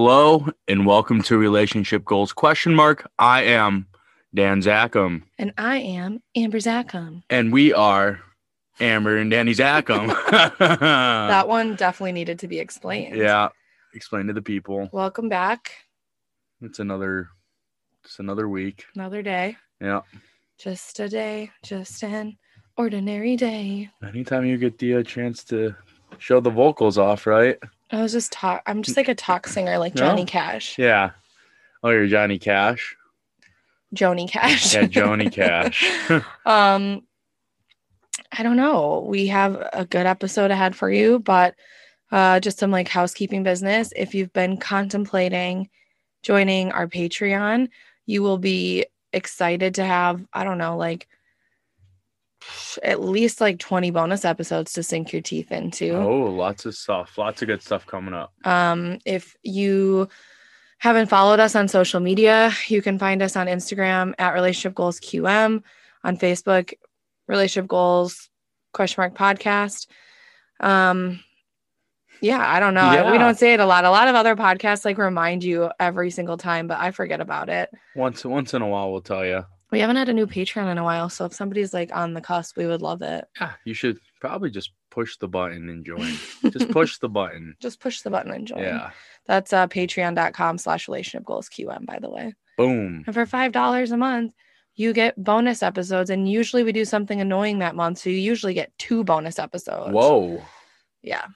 Hello and welcome to Relationship Goals question mark. I am Dan Zakem And I am Amber Zakem. and we are Amber and Danny Zakem. that one definitely needed to be explained. Yeah. Explain to the people. Welcome back. It's another it's another week. Another day. Yeah. Just a day. Just an ordinary day. Anytime you get the uh, chance to show the vocals off, right? I was just talk. I'm just like a talk singer, like No? Johnny Cash. Yeah. Oh, you're Johnny Cash. Joni Cash. Yeah, Joni Cash. um, I don't know. We have a good episode ahead for you, but uh, just some like housekeeping business. If you've been contemplating joining our Patreon, you will be excited to have, I don't know, like at least like 20 bonus episodes to sink your teeth into. oh, lots of stuff. Lots of good stuff coming up. Um, if you haven't followed us on social media, you can find us on Instagram at Relationship Goals QM, on Facebook, Relationship Goals question mark podcast. Um, yeah, I don't know. Yeah. We don't say it a lot. A lot of other podcasts like remind you every single time, but I forget about it. Once once in a while we'll tell you. We haven't had a new Patreon in a while, so if somebody's like on the cusp, we would love it. Yeah, you should probably just push the button and join. just push the button. Just push the button and join. Yeah. That's uh, patreon.com slash relationship goals QM, by the way. Boom. And for five dollars a month, you get bonus episodes. And usually we do something annoying that month. So you usually get two bonus episodes. Whoa. Yeah.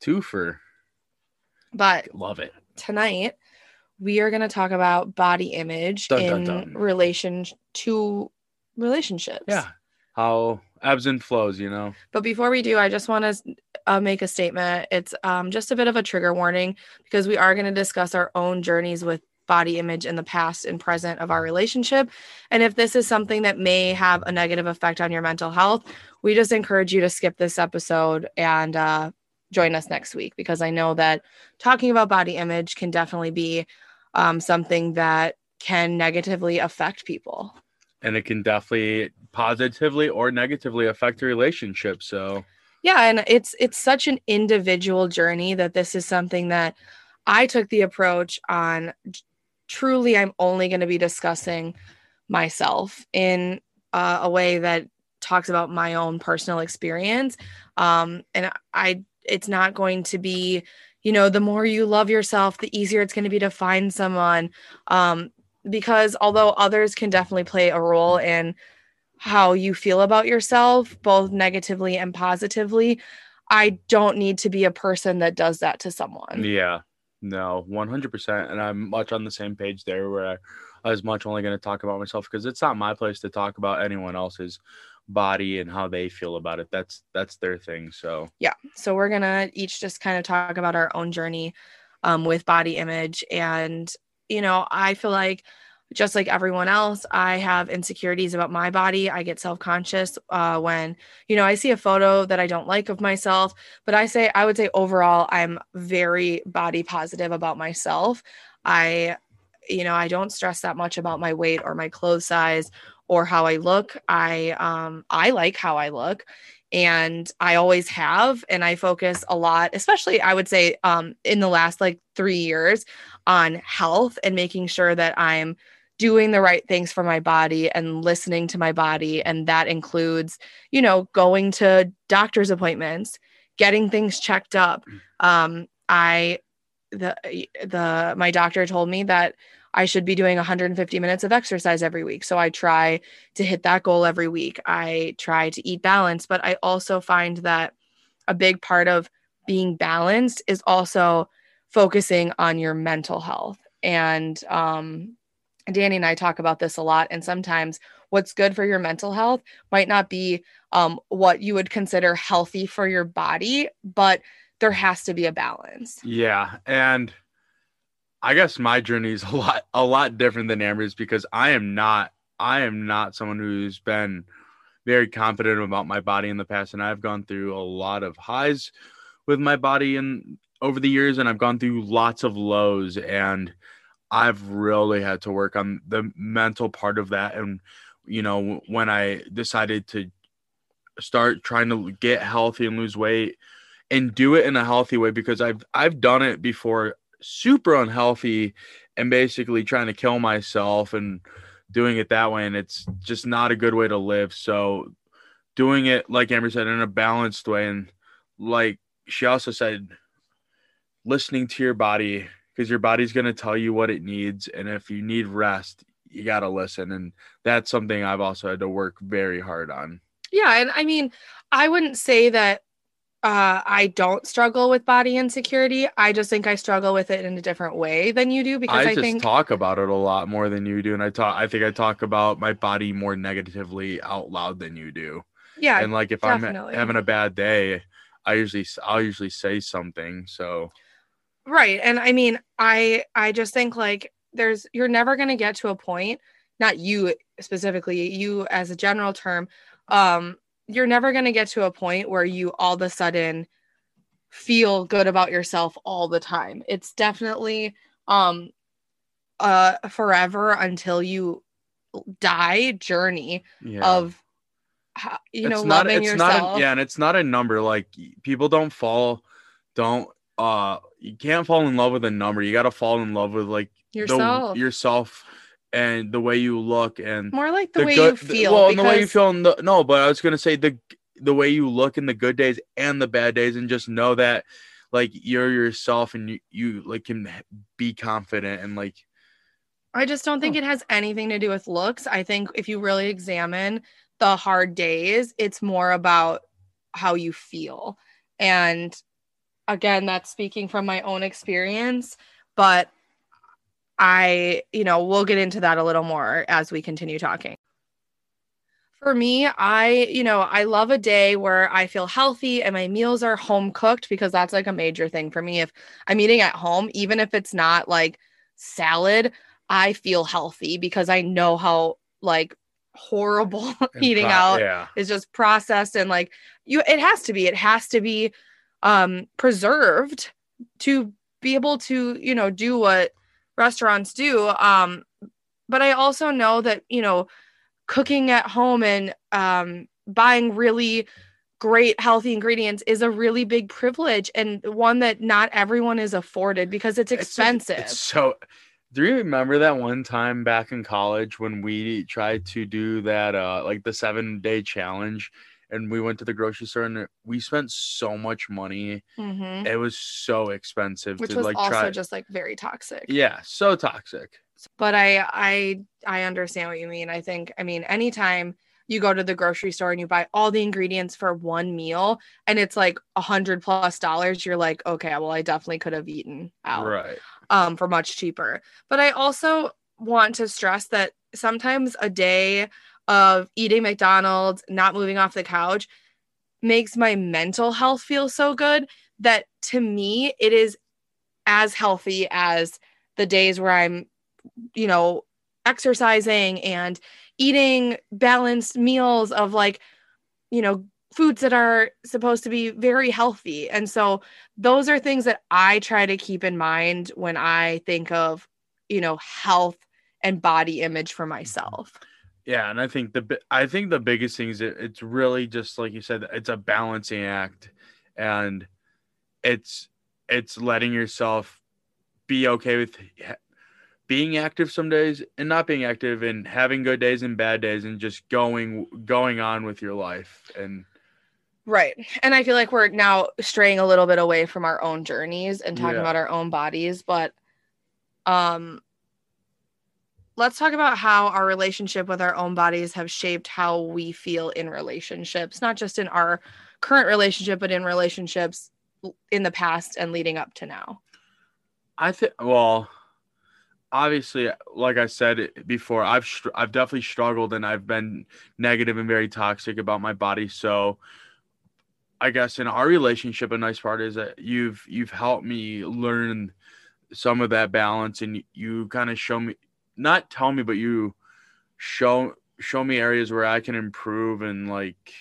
Two for But love it. tonight we are gonna talk about body image Dun, dun, in dun. relation to relationships. Yeah. How ebbs and flows, you know. But before we do, I just want to uh, make a statement. It's um, just a bit of a trigger warning because we are going to discuss our own journeys with body image in the past and present of our relationship. And if this is something that may have a negative effect on your mental health, we just encourage you to skip this episode and uh, join us next week because I know that talking about body image can definitely be um, something that can negatively affect people. And it can definitely positively or negatively affect a relationship. So yeah and it's it's such an individual journey that this is something that i took the approach on truly i'm only going to be discussing myself in uh, a way that talks about my own personal experience um and i it's not going to be you know the more you love yourself the easier it's going to be to find someone um because although others can definitely play a role in how you feel about yourself, both negatively and positively. I don't need to be a person that does that to someone. yeah. No, 100%. And I'm much on the same page there where I, was much only going to talk about myself because it's not my place to talk about anyone else's body and how they feel about it. That's that's their thing. So Yeah. So we're to each just kind of talk about our own journey um, with body image. And, you know, I feel like just like everyone else, I have insecurities about my body. I get self conscious uh, when, you know, I see a photo that I don't like of myself. But I say, I would say overall, I'm very body positive about myself. I, you know, I don't stress that much about my weight or my clothes size or how I look. I, um, I like how I look and I always have. And I focus a lot, especially I would say um, in the last like three years on health and making sure that I'm doing the right things for my body and listening to my body. And that includes, you know, going to doctor's appointments, getting things checked up. Um, I, the, the, my doctor told me that I should be doing 150 minutes of exercise every week. So I try to hit that goal every week. I try to eat balanced, but I also find that a big part of being balanced is also focusing on your mental health. And um, Danny and I talk about this a lot. And sometimes what's good for your mental health might not be um, what you would consider healthy for your body, but there has to be a balance. Yeah, and I guess my journey is a lot a lot different than Amber's because I am not I am not someone who's been very confident about my body in the past and I've gone through a lot of highs with my body and over the years and I've gone through lots of lows and I've really had to work on the mental part of that. And you know when I decided to start trying to get healthy and lose weight and do it in a healthy way because I've I've done it before super unhealthy and basically trying to kill myself and doing it that way and it's just not a good way to live. So doing it like amber said in a balanced way and like she also said listening to your body because your body's going to tell you what it needs and if you need rest you got to listen and that's something i've also had to work very hard on. Yeah and i mean i wouldn't say that uh, I don't struggle with body insecurity. I just think I struggle with it in a different way than you do because I, think I just think talk about it a lot more than you do, and I talk. I think I talk about my body more negatively out loud than you do. yeah, and like if definitely. I'm having a bad day, I usually I'll usually say something. So right. And I mean, I I just think like there's you're never gonna get to a point, not you specifically, you as a general term, um, you're never gonna get to a point where you all of a sudden feel good about yourself all the time. It's definitely um uh forever until you die journey yeah. of you know it's not loving it's yourself. not a, yeah and it's not a number like people don't fall don't uh you can't fall in love with a number you got to fall in love with like the- yourself. And the way you look and More like the, way good- you feel. well and the way you feel the no but i was gonna say the the way you look in the good days and the bad days and just know that like you're yourself and you, you like can be confident and like I just don't think Oh. it has anything to do with looks. I think if you really examine the hard days, it's more about how you feel. And again, that's speaking from my own experience, but I, you know, we'll get into that a little more as we continue talking. For me, I, you know, I love a day where I feel healthy and my meals are home cooked because that's like a major thing for me. If I'm eating at home, even if it's not like salad, I feel healthy because I know how like horrible eating pro- out yeah is just processed and like you it has to be it has to be um preserved to be able to you know do what restaurants do um but i also know that you know cooking at home and um buying really great healthy ingredients is a really big privilege and one that not everyone is afforded because it's It's expensive It's so. Do you remember that one time back in college when we tried to do that, uh, like the seven day challenge, and we went to the grocery store and we spent so much money. Mhm. It was so expensive which was like also try. just like very toxic yeah, so toxic. but I I I understand what you mean. I think I mean anytime you go to the grocery store and you buy all the ingredients for one meal and it's like a hundred plus dollars, you're like, okay, well, I definitely could have eaten out Right. um for much cheaper. But I also want to stress that sometimes a day of eating McDonald's, not moving off the couch makes my mental health feel so good that to me it is as healthy as the days where I'm you know exercising and eating balanced meals of like you know foods that are supposed to be very healthy. And so those are things that i try to keep in mind when i think of you know health and body image for myself Yeah, and I think the I think the biggest thing is it, it's really just like you said, it's a balancing act, and it's it's letting yourself be okay with being active some days and not being active, and having good days and bad days, and just going going on with your life. And right and i feel like we're now straying a little bit away from our own journeys and talking Yeah. about our own bodies but um let's talk about how our relationship with our own bodies have shaped how we feel in relationships not just in our current relationship but in relationships in the past and leading up to now I think well, obviously, like I said eh, before, I've str- I've definitely struggled and I've been negative and very toxic about my body. So, I guess in our relationship, a nice part is that you've you've helped me learn some of that balance, and you kind of show me, not tell me, but you show show me areas where I can improve and like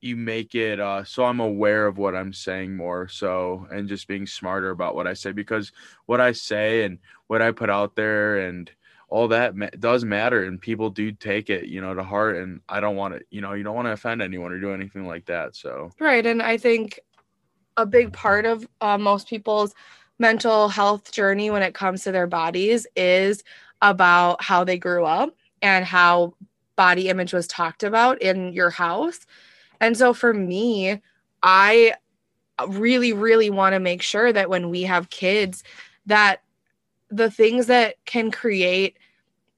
you make it uh so I'm aware of what I'm saying more so and just being smarter about what I say because what I say and what I put out there and all that ma- does matter and people do take it you know to heart and I don't want to you know you don't want to offend anyone or do anything like that so Right. And I think a big part of uh, most people's mental health journey when it comes to their bodies is about how they grew up and how body image was talked about in your house. And so for me, I really really want to make sure that when we have kids that the things that can create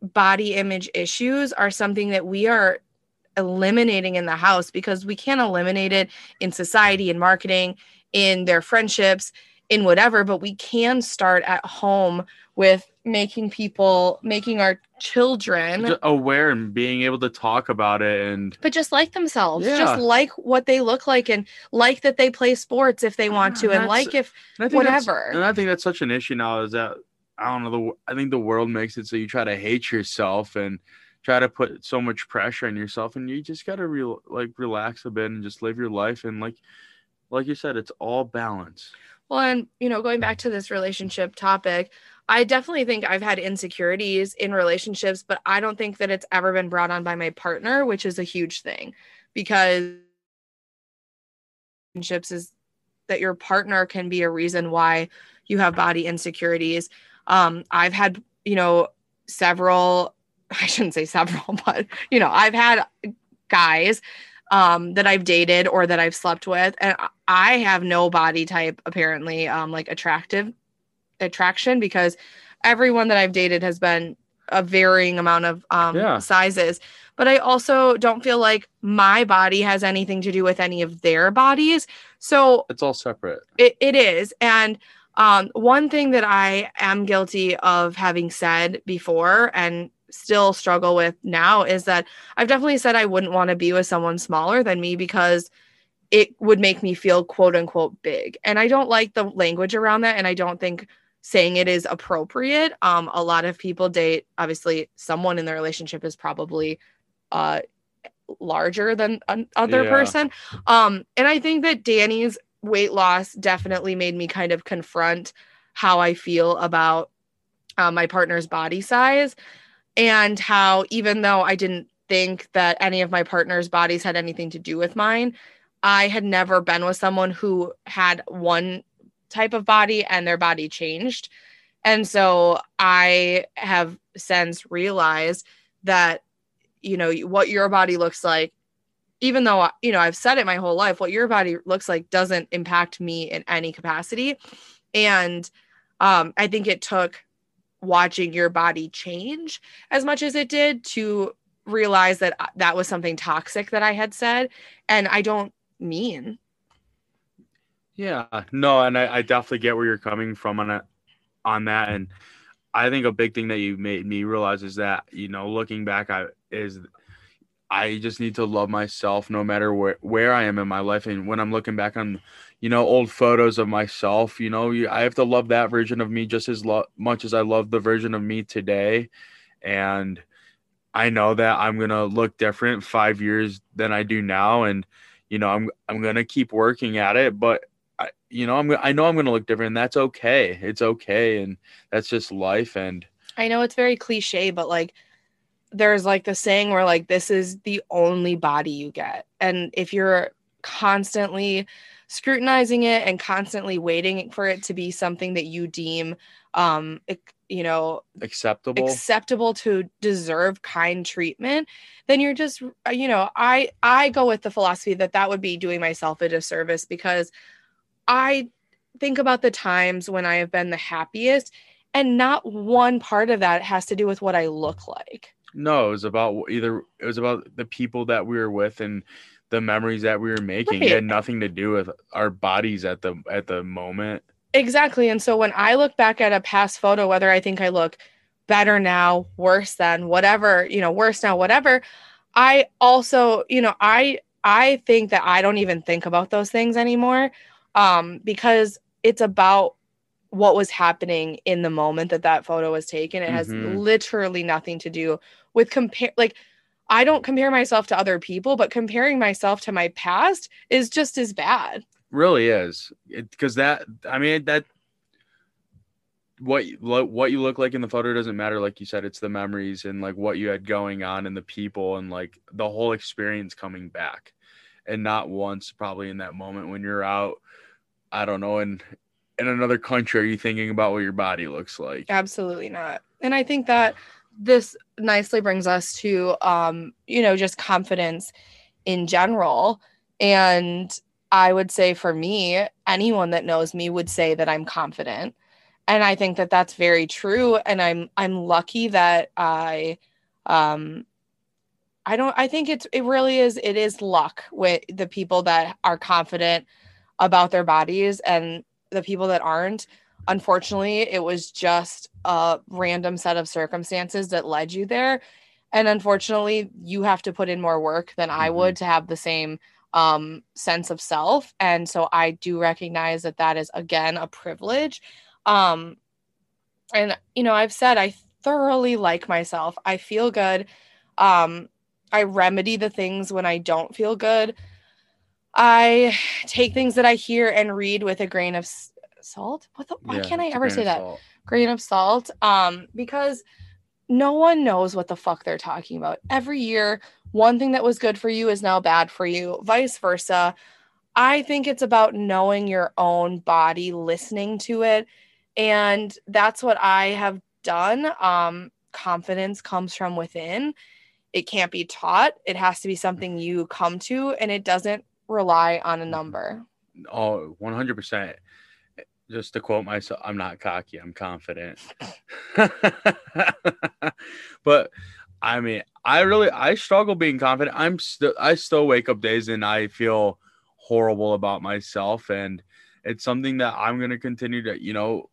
body image issues are something that we are eliminating in the house because we can't eliminate it in society in marketing in their friendships in whatever but we can start at home with making people making our children Just aware and being able to talk about it and but just like themselves Yeah. just like what they look like and like that they play sports if they want to and like if and I think that's- Whatever. and I think that's such an issue now is that I don't know the I think the world makes it so you try to hate yourself and try to put so much pressure on yourself and you just got to real like relax a bit and just live your life and like like you said it's all balance. Well, and you know, going back to this relationship topic, I definitely think I've had insecurities in relationships, but I don't think that it's ever been brought on by my partner, which is a huge thing because relationships is that your partner can be a reason why you have body insecurities. Um, I've had, you know, several, I shouldn't say several, but you know, I've had guys um that I've dated or that I've slept with and I have no body type apparently um like attractive attraction because everyone that I've dated has been a varying amount of um Yeah. sizes but I also don't feel like my body has anything to do with any of their bodies so It's all separate. it, it is and um, one thing that i am guilty of having said before and still struggle with now is that i've definitely said i wouldn't want to be with someone smaller than me because it would make me feel quote unquote big. And i don't like the language around that and i don't think saying it is appropriate. Um, a lot of people date obviously someone in the relationship is probably uh, larger than another Yeah. person. Um, and I think that Danny's weight loss definitely made me kind of confront how I feel about uh, my partner's body size and how even though I didn't think that any of my partner's bodies had anything to do with mine, I had never been with someone who had one type of body and their body changed. And so I have since realized that, you know, what your body looks like even though you know I've said it my whole life, what your body looks like doesn't impact me in any capacity. And um, I think it took watching your body change as much as it did to realize that uh, that was something toxic that I had said, and I don't mean. Yeah, no, and I, I definitely get where you're coming from on on that, and I think a big thing that you made me realize is that you know, looking back, I is I just need to love myself no matter where where I am in my life, and when I'm looking back on, you know, old photos of myself, you know, I have to love that version of me just as lo- much as I love the version of me today, and I know that I'm gonna look different five years than I do now, and you know, I'm I'm gonna keep working at it, but I, you know, I'm I know I'm gonna look different. And that's okay. It's okay, and that's just life. And I know it's very cliche, but like there's like the saying where like this is the only body you get. And if you're constantly scrutinizing it and constantly waiting for it to be something that you deem um you know acceptable. acceptable to deserve kind treatment then you're just uh, you know i i go with the philosophy that that would be doing myself a disservice because i think about the times when i have been the happiest and not one part of that has to do with what i look like no, it was about either it was about the people that we were with and the memories that we were making. It Right. had nothing to do with our bodies at the at the moment. exactly and so when i look back at a past photo whether i think i look better now worse than whatever you know worse now whatever i also you know i i think that i don't even think about those things anymore um because it's about what was happening in the moment that that photo was taken it has Mhm. literally nothing to do with compare like i don't compare myself to other people but comparing myself to my past is just as bad Really is because that I mean that what lo- what you look like in the photo doesn't matter. Like you said, it's the memories and like what you had going on and the people and like the whole experience coming back, and not once probably in that moment when you're out. I don't know, in in another country are you thinking about what your body looks like? Absolutely not. And I think that this nicely brings us to um, you know, just confidence in general. And I would say for me, anyone that knows me would say that I'm confident. And I think that that's very true and I'm I'm lucky that I um I don't I think it's it really is it is luck with the people that are confident about their bodies and the people that aren't. Unfortunately, it was just a random set of circumstances that led you there. And unfortunately, you have to put in more work than I Mhm. would to have the same um sense of self and so I do recognize that that is again a privilege. Um and you know, I've said I thoroughly like myself. I feel good. Um I remedy the things when I don't feel good. I take things that I hear and read with a grain of salt. What the? Why Yeah, can't I ever say that? salt. Grain of salt. Um, because no one knows what the fuck they're talking about. Every year, one thing that was good for you is now bad for you, vice versa. I think it's about knowing your own body, listening to it. And that's what I have done. Um, confidence comes from within. It can't be taught. It has to be something you come to, and it doesn't rely on a Mhm. number. Oh, 100%. Just to quote myself, I'm not cocky, I'm confident. but I mean, I really I struggle being confident. I'm still I still wake up days and I feel horrible about myself and it's something that I'm going to continue to, you know,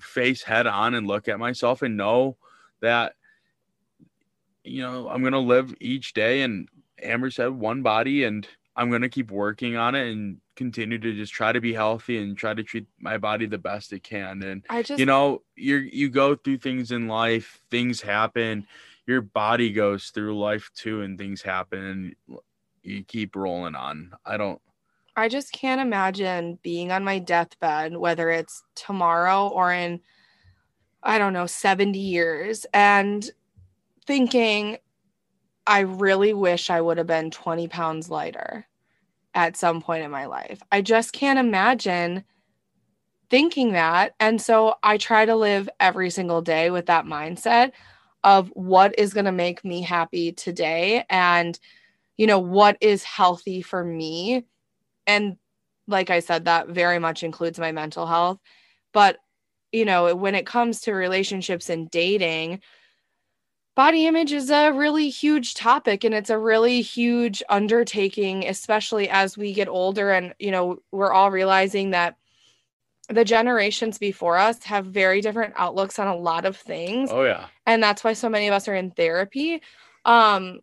face head on and look at myself and know that you know, I'm going to live each day and Amber said one body and I'm going to keep working on it and continue to just try to be healthy and try to treat my body the best it can. And I just you know you you go through things in life things happen your body goes through life too and things happen and you keep rolling on. I don't I just can't imagine being on my deathbed, whether it's tomorrow or in, I don't know, 70 years, and thinking, I really wish I would have been 20 pounds lighter at some point in my life. I just can't imagine thinking that. And so I try to live every single day with that mindset of what is going to make me happy today and, you know, what is healthy for me and like I said, that very much includes my mental health. But, you know, when it comes to relationships and dating, body image is a really huge topic and it's a really huge undertaking, especially as we get older. And, you know, we're all realizing that the generations before us have very different outlooks on a lot of things oh yeah. and that's why so many of us are in therapy. Um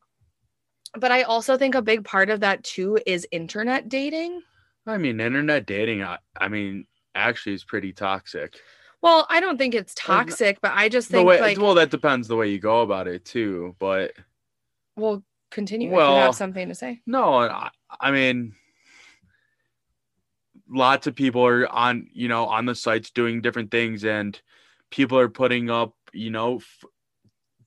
but i also think a big part of that too is internet dating. I mean internet dating i, I mean actually is pretty toxic well i don't think it's toxic but i just think way like well that depends the way you go about it too but we'll continue if you have something to say No, I, I mean, lots of people are on, you know, on the sites doing different things, and people are putting up, you know, f-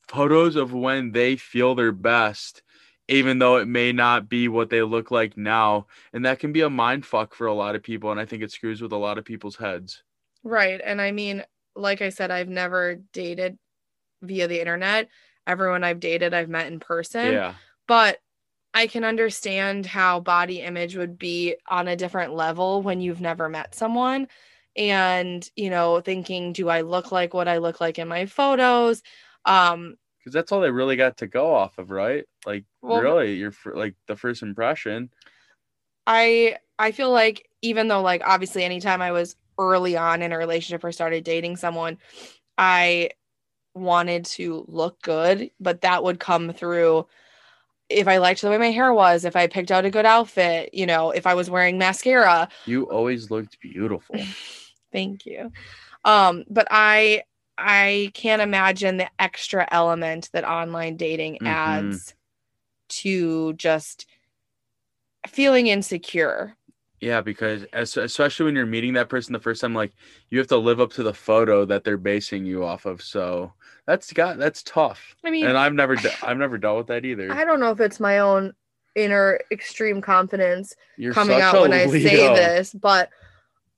photos of when they feel their best, even though it may not be what they look like now, and that can be a mind fuck for a lot of people, and I think it screws with a lot of people's heads. Right. And i mean like i said i've never dated via the internet. Everyone i've dated i've met in person. Yeah, but I can understand how body image would be on a different level when you've never met someone and you know thinking do I look like what I look like in my photos? Um because that's all they really got to go off of, right? Like, Well- really, your fir- like the first impression. I I feel like even though like obviously anytime I was early on in a relationship or started dating someone I wanted to look good but that would come through if I liked the way my hair was if I picked out a good outfit you know if I was wearing mascara You always looked beautiful. Thank you. Um, but I I can't imagine the extra element that online dating Mhm. adds to just feeling insecure. Yeah, because es- especially when you're meeting that person the first time, like you have to live up to the photo that they're basing you off of. So that's got that's tough. I mean, And I've never de- I've never dealt with that either. I don't know if it's my own inner extreme confidence You're coming out when I say this, but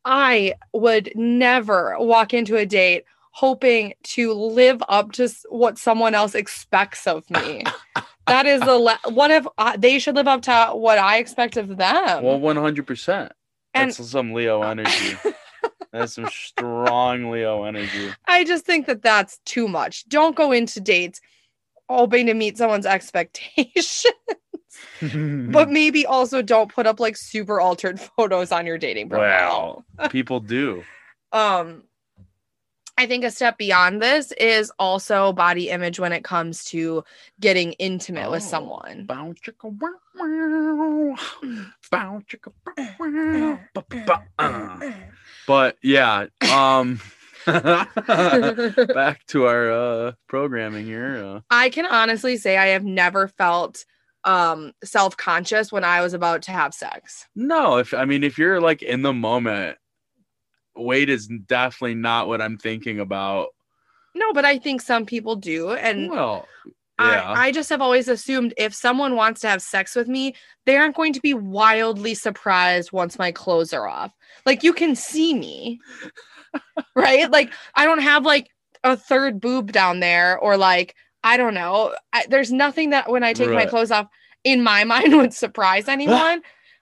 I would never walk into a date hoping to live up to what someone else expects of me. that is the le- what if uh, they should live up to what I expect of them? Well, one hundred percent. And- That's some Leo energy. That's some strong Leo energy. I just think that that's too much. Don't go into dates hoping to meet someone's expectation, Mm-hmm. but maybe also don't put up like super altered photos on your dating profile. well, people do. um I think a step beyond this is also body image when it comes to getting intimate with Oh. someone. Bow chicka wow wow. Bow chicka bow wow. Ba, ba, ba, uh. But yeah, um back to our uh programming here. Uh, I can honestly say I have never felt um self-conscious when I was about to have sex. no, if I mean if you're like in the moment, weight is definitely not what I'm thinking about. No, but I think some people do and Well, yeah. I, I just have always assumed if someone wants to have sex with me, they aren't going to be wildly surprised once my clothes are off. Like you can see me, right? Like I don't have like a third boob down there or like, I don't know. I, there's nothing that when I take my clothes off in my mind would surprise anyone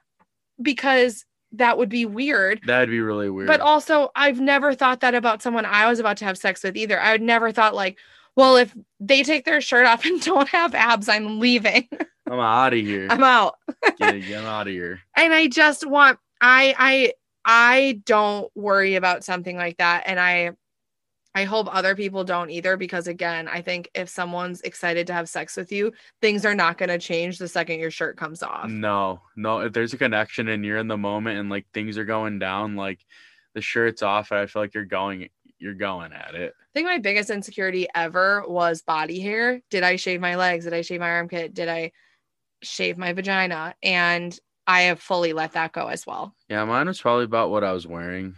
because that would be weird. That'd be really weird. But also, I've never thought that about someone I was about to have sex with either. I would never thought like, well, if they take their shirt off and don't have abs, I'm leaving. I'm out of here. I'm out. get get out of here. And I just want I I I don't worry about something like that and I I hope other people don't either because again, I think if someone's excited to have sex with you, things are not going to change the second your shirt comes off. No, no. If there's a connection and you're in the moment and like things are going down, like the shirt's off, I feel like you're going, you're going at it. I think my biggest insecurity ever was body hair. Did I shave my legs? Did I shave my armpit? Did I shave my vagina? And I have fully let that go as well. Yeah, mine was probably about what I was wearing.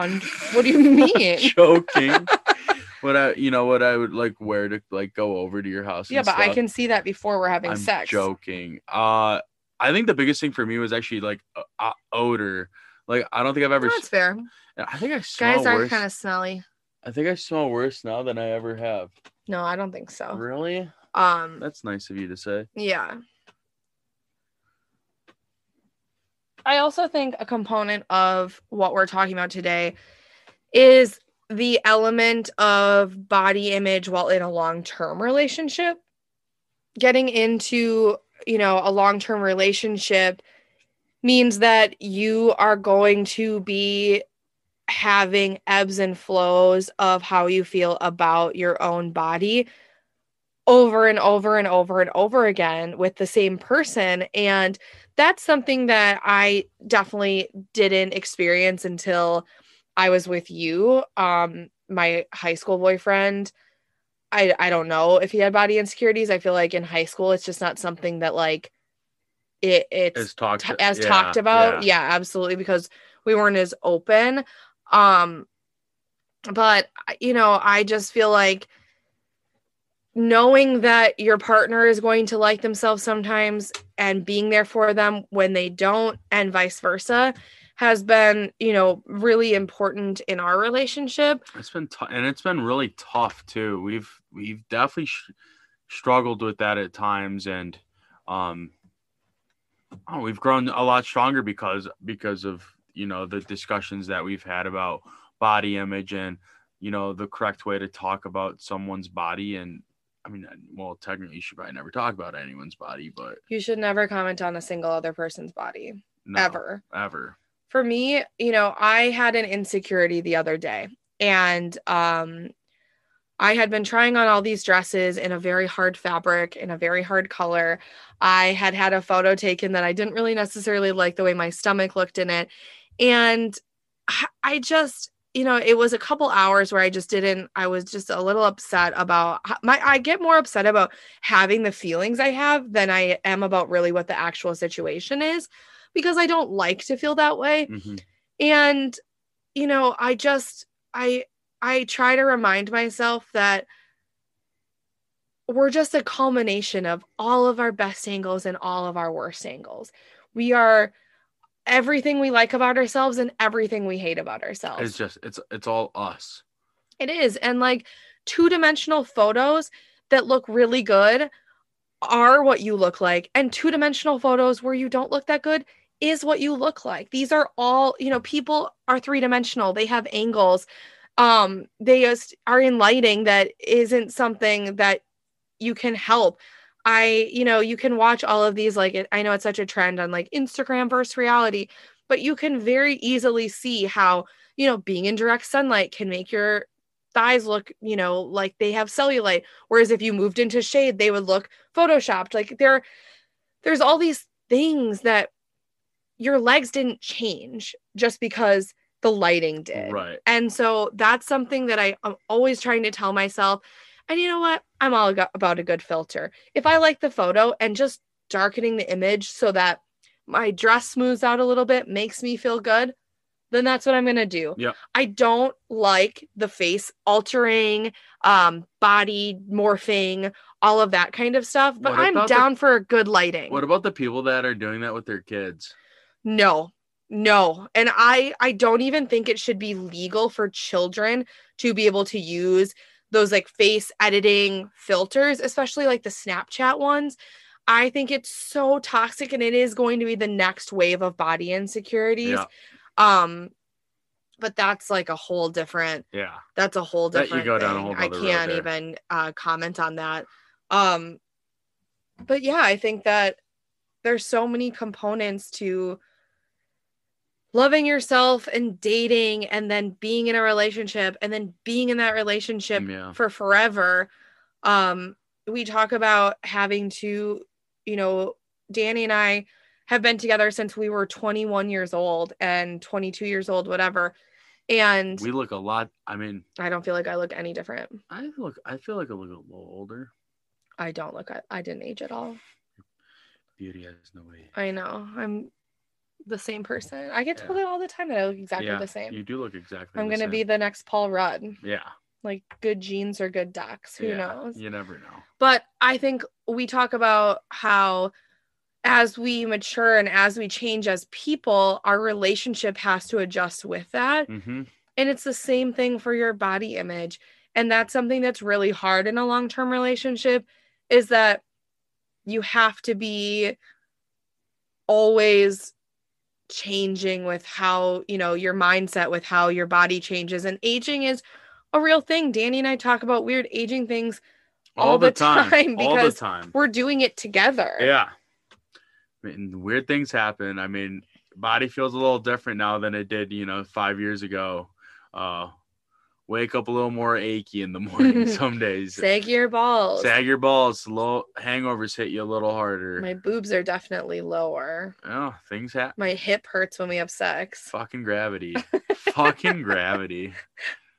Un- what do you mean? Joking. what I, you know, what I would like wear to like go over to your house. yeah, but I can see that before we're having I'm sex. joking. Uh, I think the biggest thing for me was actually like uh, odor. Like I don't think I've ever. That's fair. I think I smell Guys are kind of smelly. I think I smell worse now than I ever have. No, I don't think so. Really? Um, That's nice of you to say. yeah. I also think a component of what we're talking about today is the element of body image while in a long-term relationship. Getting into, you know, a long-term relationship means that you are going to be having ebbs and flows of how you feel about your own body over and over and over and over again with the same person and that's something that I definitely didn't experience until I was with you um my high school boyfriend I I don't know if he had body insecurities I feel like in high school it's just not something that like it it's As talked t- as yeah, talked about yeah. yeah. absolutely because we weren't as open um but you know i just feel like knowing that your partner is going to like themselves sometimes and being there for them when they don't and vice versa has been you know really important in our relationship It's been tou- and it's been really tough too. We've we've definitely sh- struggled with that at times, and um, oh, we've grown a lot stronger because because of you know the discussions that we've had about body image and you know the correct way to talk about someone's body and. I mean, well, technically, you should probably never talk about anyone's body, but you should never comment on a single other person's body no, ever ever. for me, you know, I had an insecurity the other day and um I had been trying on all these dresses in a very hard fabric in a very hard color. I had had a photo taken that I didn't really necessarily like the way my stomach looked in it and I just you know, it was a couple hours where I just didn't, I was just a little upset about my, I get more upset about having the feelings I have than I am about really what the actual situation is because I don't like to feel that way. Hmm and you know i just i i try to remind myself that we're just a culmination of all of our best angles and all of our worst angles. We are everything we like about ourselves and everything we hate about ourselves. It's just it's it's all us. It is. And like two dimensional photos that look really good are what you look like. And two dimensional photos where you don't look that good is what you look like. These are all, you know, people are three dimensional, they have angles. Um, they just are in lighting that isn't something that you can help. I, you know, you can watch all of these, like, I know it's such a trend on like Instagram versus reality, but you can very easily see how, you know, being in direct sunlight can make your thighs look, you know, like they have cellulite. Whereas if you moved into shade, they would look photoshopped. Like there, there's all these things that your legs didn't change just because the lighting did. Right. And so that's something that I, I'm always trying to tell myself. And you know what? I'm all about a good filter. If I like the photo and just darkening the image so that my dress smooths out a little bit makes me feel good, then that's what I'm going to do. Yeah. I don't like the face altering, um, body morphing, all of that kind of stuff, but What I'm about the- down for good lighting. What about the people that are doing that with their kids? No. No. And I I don't even think it should be legal for children to be able to use those like face editing filters, especially like the Snapchat ones. I think it's so toxic and it is going to be the next wave of body insecurities. Yeah. Um but that's like a whole different Yeah. that's a whole That you different go down a thing. whole I can't even uh comment on that. Um but yeah, I think that there's so many components to loving yourself and dating and then being in a relationship and then being in that relationship Yeah. for forever. Um we talk about having to, you know, Danny and I have been together since we were 21 years old and 22 years old whatever. And We look a lot. I mean, I don't feel like I look any different. I look. I feel like I look a little older. I don't look I, I didn't age at all. Beauty has no age. I know. I'm the same person. I get Yeah. told it all the time that I look exactly yeah, the same. You do look exactly. I'm gonna same. be the next Paul Rudd. Yeah. Like good genes or good ducks. Who yeah, knows? You never know. But I think we talk about how as we mature and as we change as people, our relationship has to adjust with that. Mm-hmm. And it's the same thing for your body image. And that's something that's really hard in a long term relationship is that you have to be always changing with how, you know, your mindset with how your body changes. And aging is a real thing. Danny and I talk about weird aging things all the the time. time all the because time. we're doing it together. Yeah. I mean, weird things happen. I mean, body feels a little different now than it did, you know, five years ago. Uh, wake up a little more achy in the morning some days. Sag your balls. Sag your balls. Low hangovers hit you a little harder. My boobs are definitely lower. oh, things happen. My hip hurts when we have sex. Fucking gravity. Fucking gravity.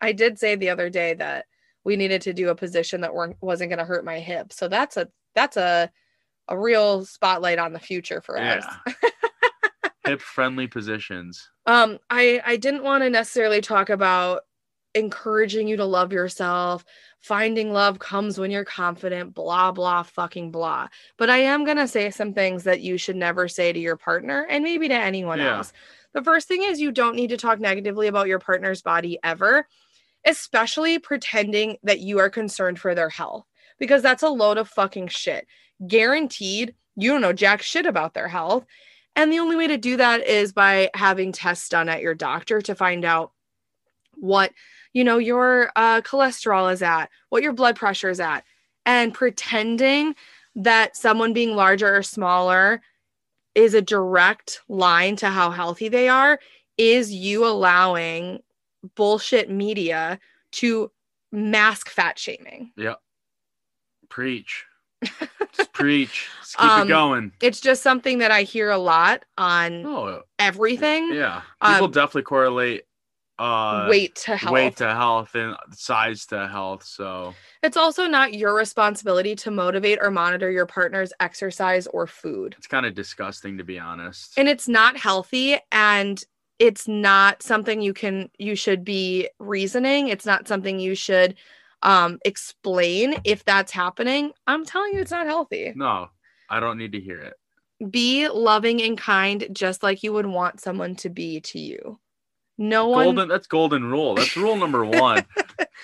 I did say the other day that we needed to do a position that weren't wasn't going to hurt my hip. So that's a that's a a real spotlight on the future for us. Hip friendly positions. Um I I didn't want to necessarily talk about encouraging you to love yourself. Finding love comes when you're confident, blah blah fucking blah. But I am going to say some things that you should never say to your partner and maybe to anyone Yeah. else. The first thing is you don't need to talk negatively about your partner's body ever, especially pretending that you are concerned for their health because that's a load of fucking shit. Guaranteed, you don't know jack shit about their health. And the only way to do that is by having tests done at your doctor to find out what, you know, your uh, cholesterol is at, what your blood pressure is at, and pretending that someone being larger or smaller is a direct line to how healthy they are is you allowing bullshit media to mask fat shaming. Yeah. Preach. Just preach. Just keep Um, it going. It's just something that I hear a lot on Oh, everything. yeah. People Um, definitely correlate uh weight to health. weight to health and size to health. So It's also not your responsibility to motivate or monitor your partner's exercise or food. it's kind of disgusting to be honest. And it's not healthy and it's not something you can you should be reasoning. It's not something you should um explain if that's happening. I'm telling you it's not healthy. no, I don't need to hear it. be loving and kind just like you would want someone to be to you. No one Golden that's golden rule. That's rule number one.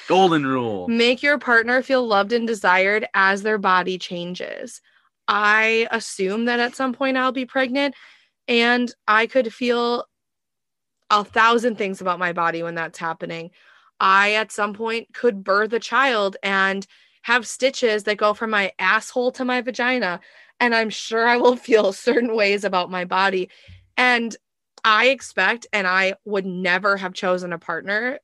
golden rule. make your partner feel loved and desired as their body changes. I assume that at some point I'll be pregnant and I could feel a thousand things about my body when that's happening. I at some point could birth a child and have stitches that go from my asshole to my vagina and I'm sure I will feel certain ways about my body and I expect and I would never have chosen a partner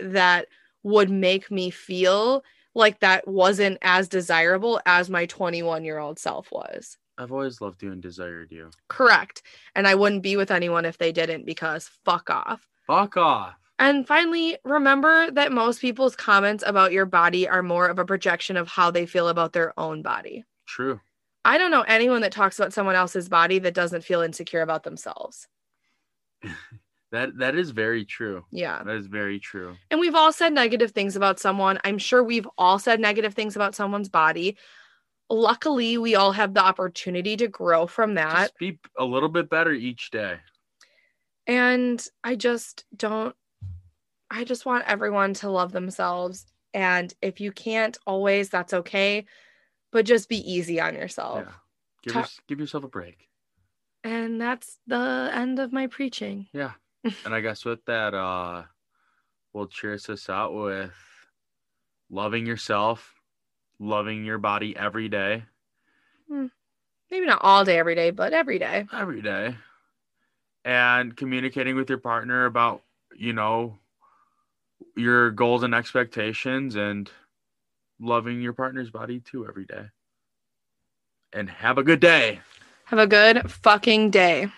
that would make me feel like that wasn't as desirable as my 21 year old self was. I've always loved you and desired you. Correct. And I wouldn't be with anyone if they didn't because fuck off. Fuck off. And finally, remember that most people's comments about your body are more of a projection of how they feel about their own body. True. I don't know anyone that talks about someone else's body that doesn't feel insecure about themselves. That that is very true. Yeah. That is very true. And we've all said negative things about someone. I'm sure we've all said negative things about someone's body. Luckily, we all have the opportunity to grow from that. Just be a little bit better each day. And I just don't, I just want everyone to love themselves. And if you can't always, that's okay. But just be easy on yourself. Yeah. Give, Ta- your- give yourself a break. And that's the end of my preaching. Yeah. and I guess with that, uh, we'll cheers us out with loving yourself, loving your body every day, Maybe not all day, every day, but every day. every day, and communicating with your partner about, you know, your goals and expectations and loving your partner's body too every day. And have a good day. Have a good fucking day.